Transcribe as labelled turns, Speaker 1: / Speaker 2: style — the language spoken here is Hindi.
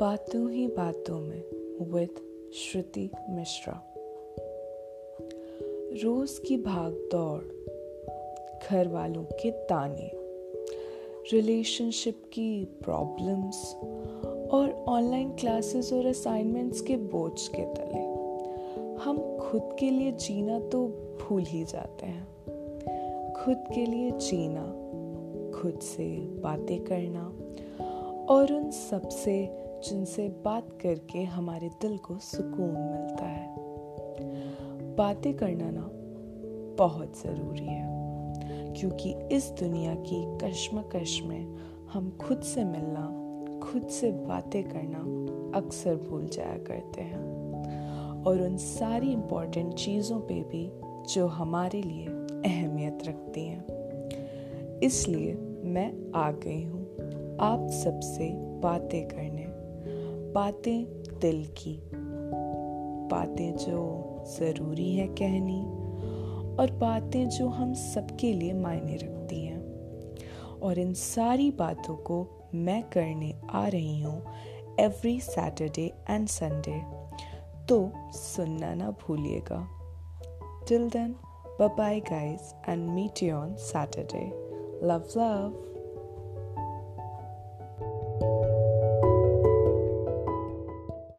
Speaker 1: बातों ही बातों में विद श्रुति मिश्रा। रोज की भाग दौड़, घर वालों के ताने रिलेशनशिप की प्रॉब्लम्स और ऑनलाइन क्लासेस और असाइनमेंट्स के बोझ के तले। हम खुद के लिए जीना तो भूल ही जाते हैं। खुद के लिए जीना, खुद से बातें करना और उन सबसे जिनसे बात करके हमारे दिल को सुकून मिलता है। बातें करना ना बहुत ज़रूरी है, क्योंकि इस दुनिया की कश्मकश में हम खुद से मिलना, खुद से बातें करना अक्सर भूल जाया करते हैं। और उन सारी इम्पोर्टेंट चीज़ों पे भी जो हमारे लिए अहमियत रखती हैं। इसलिए मैं आ गई हूँ आप सबसे बातें करने बातें दिल की, बातें जो ज़रूरी है कहनी और बातें जो हम सबके लिए मायने रखती हैं। और इन सारी बातों को मैं करने आ रही हूँ एवरी सैटरडे एंड संडे तो सुनना ना भूलिएगा। Till then bye guys and meet you on Saturday love love